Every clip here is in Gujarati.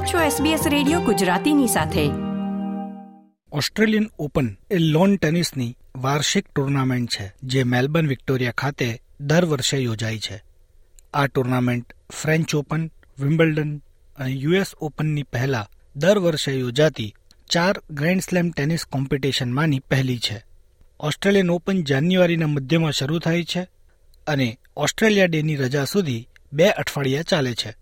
આપ છો SBS રેડિયો ગુજરાતીની સાથે. ઓસ્ટ્રેલિયન ઓપન એ લોન ટેનિસની વાર્ષિક ટુર્નામેન્ટ છે, જે મેલબર્ન વિક્ટોરિયા ખાતે દર વર્ષે યોજાય છે. આ ટુર્નામેન્ટ ફ્રેન્ચ ઓપન, વિમ્બલ્ડન અને યુએસ ઓપનની પહેલા દર વર્ષે યોજાતી ચાર ગ્રેન્ડ સ્લેમ ટેનિસ કોમ્પિટિશનમાંની પહેલી છે. ઓસ્ટ્રેલિયન ઓપન જાન્યુઆરીના મધ્યમાં શરૂ થાય છે અને ઓસ્ટ્રેલિયા ડેની રજા સુધી બે અઠવાડિયા ચાલે છે.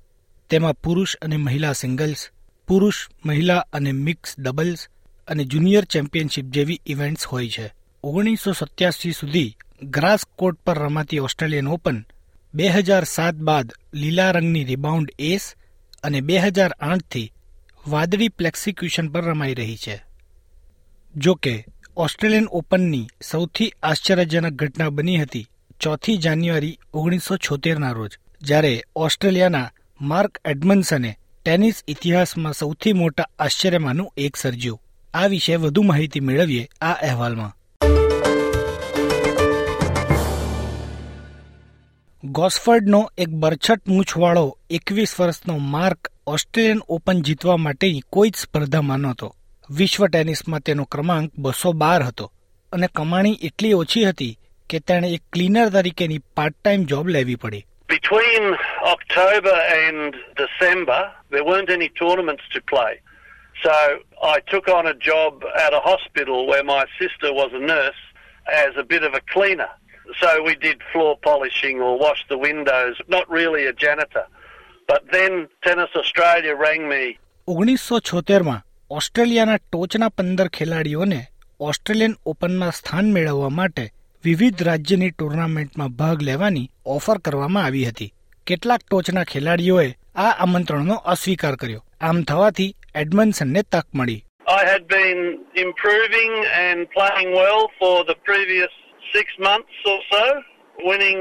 તેમાં પુરુષ અને મહિલા સિંગલ્સ પુરુષ, મહિલા અને મિક્સ ડબલ્સ અને જુનિયર ચેમ્પિયનશિપ જેવી ઇવેન્ટ્સ હોય છે. ઓગણીસો સત્યાસી સુધી ગ્રાસ કોર્ટ પર રમાતી ઓસ્ટ્રેલિયન ઓપન બે હજાર સાત બાદ લીલા રંગની રિબાઉન્ડ એસ અને બે હજાર આઠથી વાદળી પ્લેક્સિક્યુશન પર રમાઈ રહી છે. જો કે ઓસ્ટ્રેલિયન ઓપનની સૌથી આશ્ચર્યજનક ઘટના બની હતી ચોથી જાન્યુઆરી ઓગણીસો છોતેરના રોજ, જ્યારે ઓસ્ટ્રેલિયાના માર્ક એડમન્સને ટેનિસ ઇતિહાસમાં સૌથી મોટા આશ્ચર્યમાંનું એક સર્જ્યું. આ વિશે વધુ માહિતી મેળવીએ આ અહેવાલમાં. ગોસ્ફર્ડનો એક બરછટ મૂછવાળો એકવીસ વર્ષનો માર્ક ઓસ્ટ્રેલિયન ઓપન જીતવા માટેની કોઈ જ સ્પર્ધામાં નહોતો. વિશ્વ ટેનિસમાં તેનો ક્રમાંક બસો બાર હતો અને કમાણી એટલી ઓછી હતી કે તેણે એક ક્લીનર તરીકેની પાર્ટ ટાઈમ જોબ લેવી પડી. Between October and December, there weren't any tournaments to play. So I took on a job at a hospital where my sister was a nurse as a bit of a cleaner. So we did floor polishing or wash the windows, not really a janitor. But then Tennis Australia rang me. ઓગણીસો છોતેરમાં ઓસ્ટ્રેલિયાના ટોચના પંદર ખેલાડીઓને ઓસ્ટ્રેલિયન ઓપનમાં સ્થાન મેળવવા માટે વિવિધ રાજ્યની ટુર્નામેન્ટમાં ભાગ લેવાની ઓફર કરવામાં આવી હતી કેટલાક ટોચના ખેલાડીઓએ આ આમંત્રણનો અસ્વીકાર કર્યો આમ થવાથી એડમન્સનને તક મળી I had been improving and playing well for the previous six months or so, winning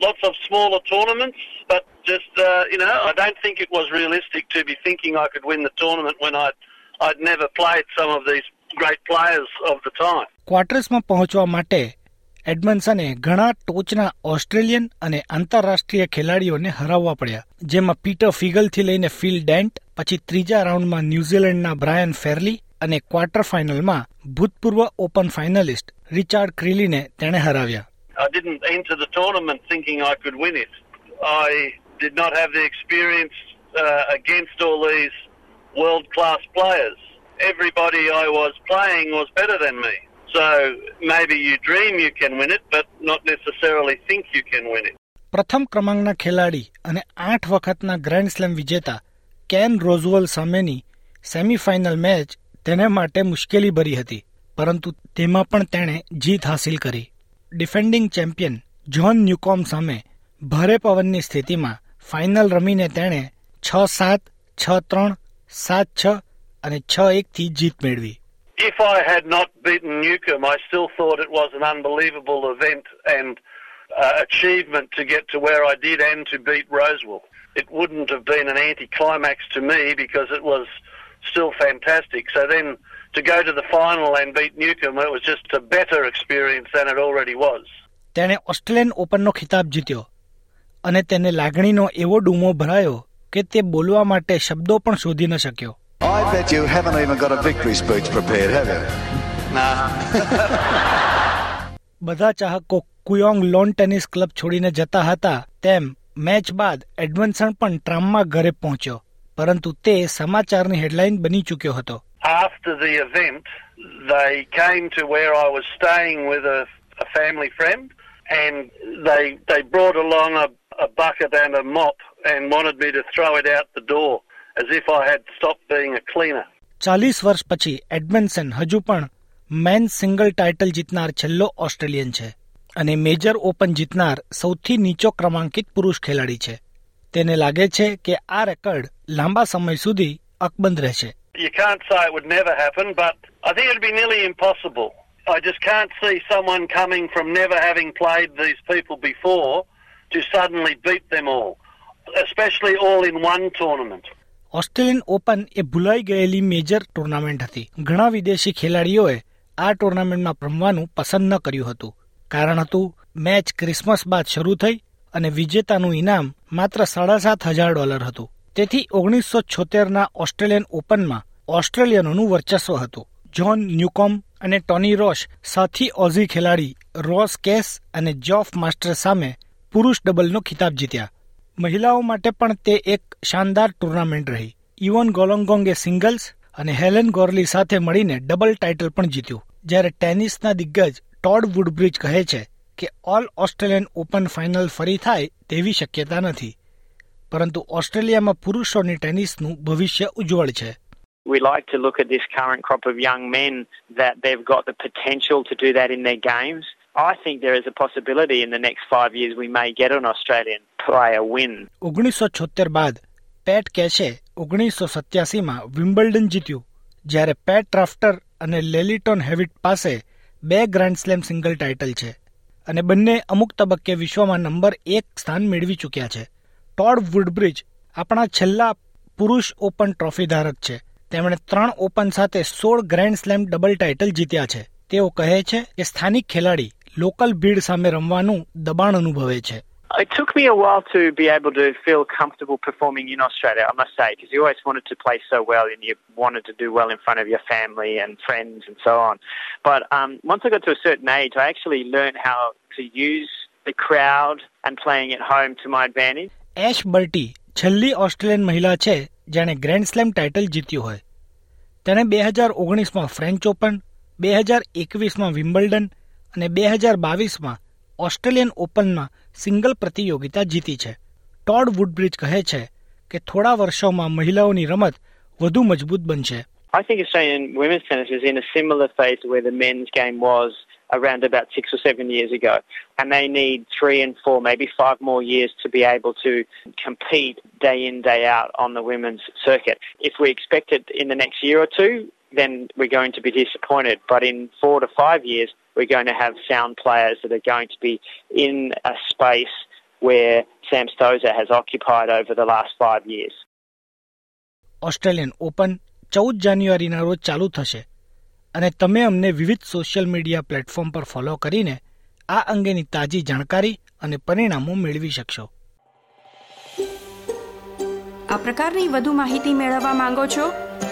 lots of smaller tournaments, but just, uh, you know, I don't think it was realistic to be thinking I could win the tournament when I'd, I'd never played some of these great players of the time. ક્વાર્ટર્સમાં પહોંચવા માટે એડમન્સને ઘણા ટોચના ઓસ્ટ્રેલિયન અને આંતરરાષ્ટ્રીય ખેલાડીઓને હરાવવા પડ્યા જેમાં પીટર ફિગલથી લઈને ફિલ ડેન્ટ પછી ત્રીજા રાઉન્ડમાં ન્યુઝીલેન્ડના બ્રાયન ફેરલી અને ક્વાર્ટર ફાઇનલમાં ભૂતપૂર્વ ઓપન ફાઇનલિસ્ટ રિચાર્ડ ક્રિલીને તેણે હરાવ્યા uh. Everybody I was playing was better than me. So maybe you dream you can win it, but not necessarily think you can win it. પ્રથમ ક્રમાંકના ખેલાડી અને આઠ વખતના ગ્રેન્ડ સ્લેમ વિજેતા કેન રોઝવલ સામેની સેમીફાઇનલ મેચ તેને માટે મુશ્કેલી ભરી હતી પરંતુ તેમાં પણ તેણે જીત હાંસિલ કરી ડિફેન્ડિંગ ચેમ્પિયન જ્હોન ન્યુકોમ સામે ભારે પવનની સ્થિતિમાં ફાઇનલ રમીને તેણે છ સાત છ ત્રણ સાત છ અને છ એકથી જીત મેળવી If I had not beaten Newcomb, I still thought it was an unbelievable event and uh, achievement to get to where I did and to beat Rosewell. It wouldn't have been an anticlimax to me because it was still fantastic. So then to go to the final and beat Newcomb, it was just a better experience than it already was. તેણે ઓસ્ટ્રેલિયન ઓપનનો ખિતાબ જીત્યો અને તેને લાગણીનો એવો ડૂમો ભરાયો કે તે બોલવા માટે શબ્દો પણ શોધી ન શક્યો I bet you haven't even got a victory speech prepared, have you? બધા ચાહકો કુયોંગ લોન ટેનિસ ક્લબ છોડીને જતા હતા તેમ મેચ બાદ એડવન્સન પણ ટ્રામમાં ઘરે પહોંચ્યો પરંતુ તે સમાચારની હેડલાઇન બની ચૂક્યો હતો After the event, they came to where I was staying with a, a family friend and they, they brought along a, a bucket and a mop and wanted me to throw it out the door as if I had stopped being a cleaner. ચાલીસ વર્ષ પછી એડમન્સન હજુ પણ મેન સિંગલ ટાઇટલ જીતનાર છેલ્લો ઓસ્ટ્રેલિયન છે અને મેજર ઓપન જીતનાર સૌથી નીચો ક્રમાંકિત પુરુષ ખેલાડી છે તેને લાગે છે કે આ રેકર્ડ લાંબા સમય સુધી અકબંધ રહેશે You can't say it would never happen, but I think it'd be nearly impossible. I just can't see someone coming from never having played these people before to suddenly beat them all, especially all in one tournament. Australian Open એ ભૂલાઈ ગયેલી મેજર ટુર્નામેન્ટ હતી. ઘણા વિદેશી ખેલાડીઓએ આ ટુર્નામેન્ટમાં રમવાનું પસંદ ન કર્યું હતું. કારણ હતું, મેચ ક્રિસમસ બાદ શરૂ થઈ અને વિજેતાનું ઇનામ માત્ર સાડા સાત હજાર ડોલર હતું. તેથી ઓગણીસો છોતેરના ઓસ્ટ્રેલિયન ઓપનમાં ઓસ્ટ્રેલિયનોનું વર્ચસ્વ હતું. જ્હોન ન્યુકોમ અને ટોની રોશ સાથી ઓઝી ખેલાડી રોસ કેસ અને જોફ માસ્ટર સામે પુરુષ ડબલનો ખિતાબ જીત્યા. મહિલાઓ માટે પણ તે એક શાનદાર ટુર્નામેન્ટ રહી. ઇવન ગોલોંગોંગે સિંગલ્સ અને હેલેન ગોર્લી સાથે મળીને ડબલ ટાઇટલ પણ જીત્યું. જ્યારે ટેનિસના દિગ્ગજ ટોડ વુડબ્રિજ કહે છે કે ઓલ ઓસ્ટ્રેલિયન ઓપન ફાઇનલ ફરી થાય તેવી શક્યતા નથી. પરંતુ ઓસ્ટ્રેલિયામાં પુરુષોની ટેનિસનું ભવિષ્ય ઉજ્જવળ છે. We like to look at this current crop of young men that they've got the potential to do that in their games. I think there is a possibility in the next five years we may get an Australian player win. ઓગણીસો છોતેર બાદ પેટ કેશે ઓગણીસો સત્યાસીમાં વિમ્બલ્ડન જીત્યું, જ્યારે પેટ ટ્રાફ્ટર અને લેલિટોન હેવિટ પાસે બે ગ્રાન્ડ સ્લેમ સિંગલ ટાઇટલ છે. અને બંને અમુક તબક્કે વિશ્વમાં નંબર એક સ્થાન મેળવી ચૂક્યા છે. ટોડ વુડબ્રિજ આપણા છેલ્લા પુરુષ ઓપન ટ્રોફી ધારક છે. તેમણે ત્રણ ઓપન સાથે સોળ ગ્રેન્ડ સ્લેમ ડબલ ટાઇટલ જીત્યા છે. તેઓ કહે છે કે સ્થાનિક ખેલાડી લોકલ ભીડ સામે રમવાનું દબાણ અનુભવે છે It took me a while to be able to feel comfortable performing in Australia, I must say, because you always wanted to play so well and you wanted to do well in front of your family and friends and so on. But um, once I got to a certain age, I actually learned how to use the crowd and playing at home to my advantage. Ash Barty છેલ્લી ઓસ્ટ્રેલિયન મહિલા છે જેણે ગ્રેન્ડ સ્લેમ ટાઇટલ જીત્યું હોય તેણે બે હજાર ઓગણીસમાં ફ્રેન્ચ ઓપન બે હજાર એકવીસમાં વિમ્બલ્ડન અને બે હજાર બાવીસમાં ઓસ્ટ્રેલિયન ઓપનમાં સિંગલ પ્રતિયોગિતા જીતી છે ટોડ વુડબ્રિજ કહે છે કે થોડા વર્ષોમાં મહિલાઓની રમત વધુ મજબૂત બનશે I think Australian women's tennis is in a similar phase where the men's game was around about six or seven years ago. And they need three and four, maybe five more years to be able to compete day in, day out on the women's circuit. If we expect it in the next year or two, then we're going to be disappointed. But in four to five years, we're going to have sound players that are going to be in a space where Sam Stosur has occupied over the last five years. Australian Open ચૌદ જાન્યુઆરીના રોજ ચાલુ થશે અને તમે અમને વિવિધ સોશિયલ મીડિયા પ્લેટફોર્મ પર ફોલો કરીને આ અંગેની તાજી જાણકારી અને પરિણામો મેળવી શકશો આ પ્રકારની વધુ માહિતી મેળવવા માંગો છો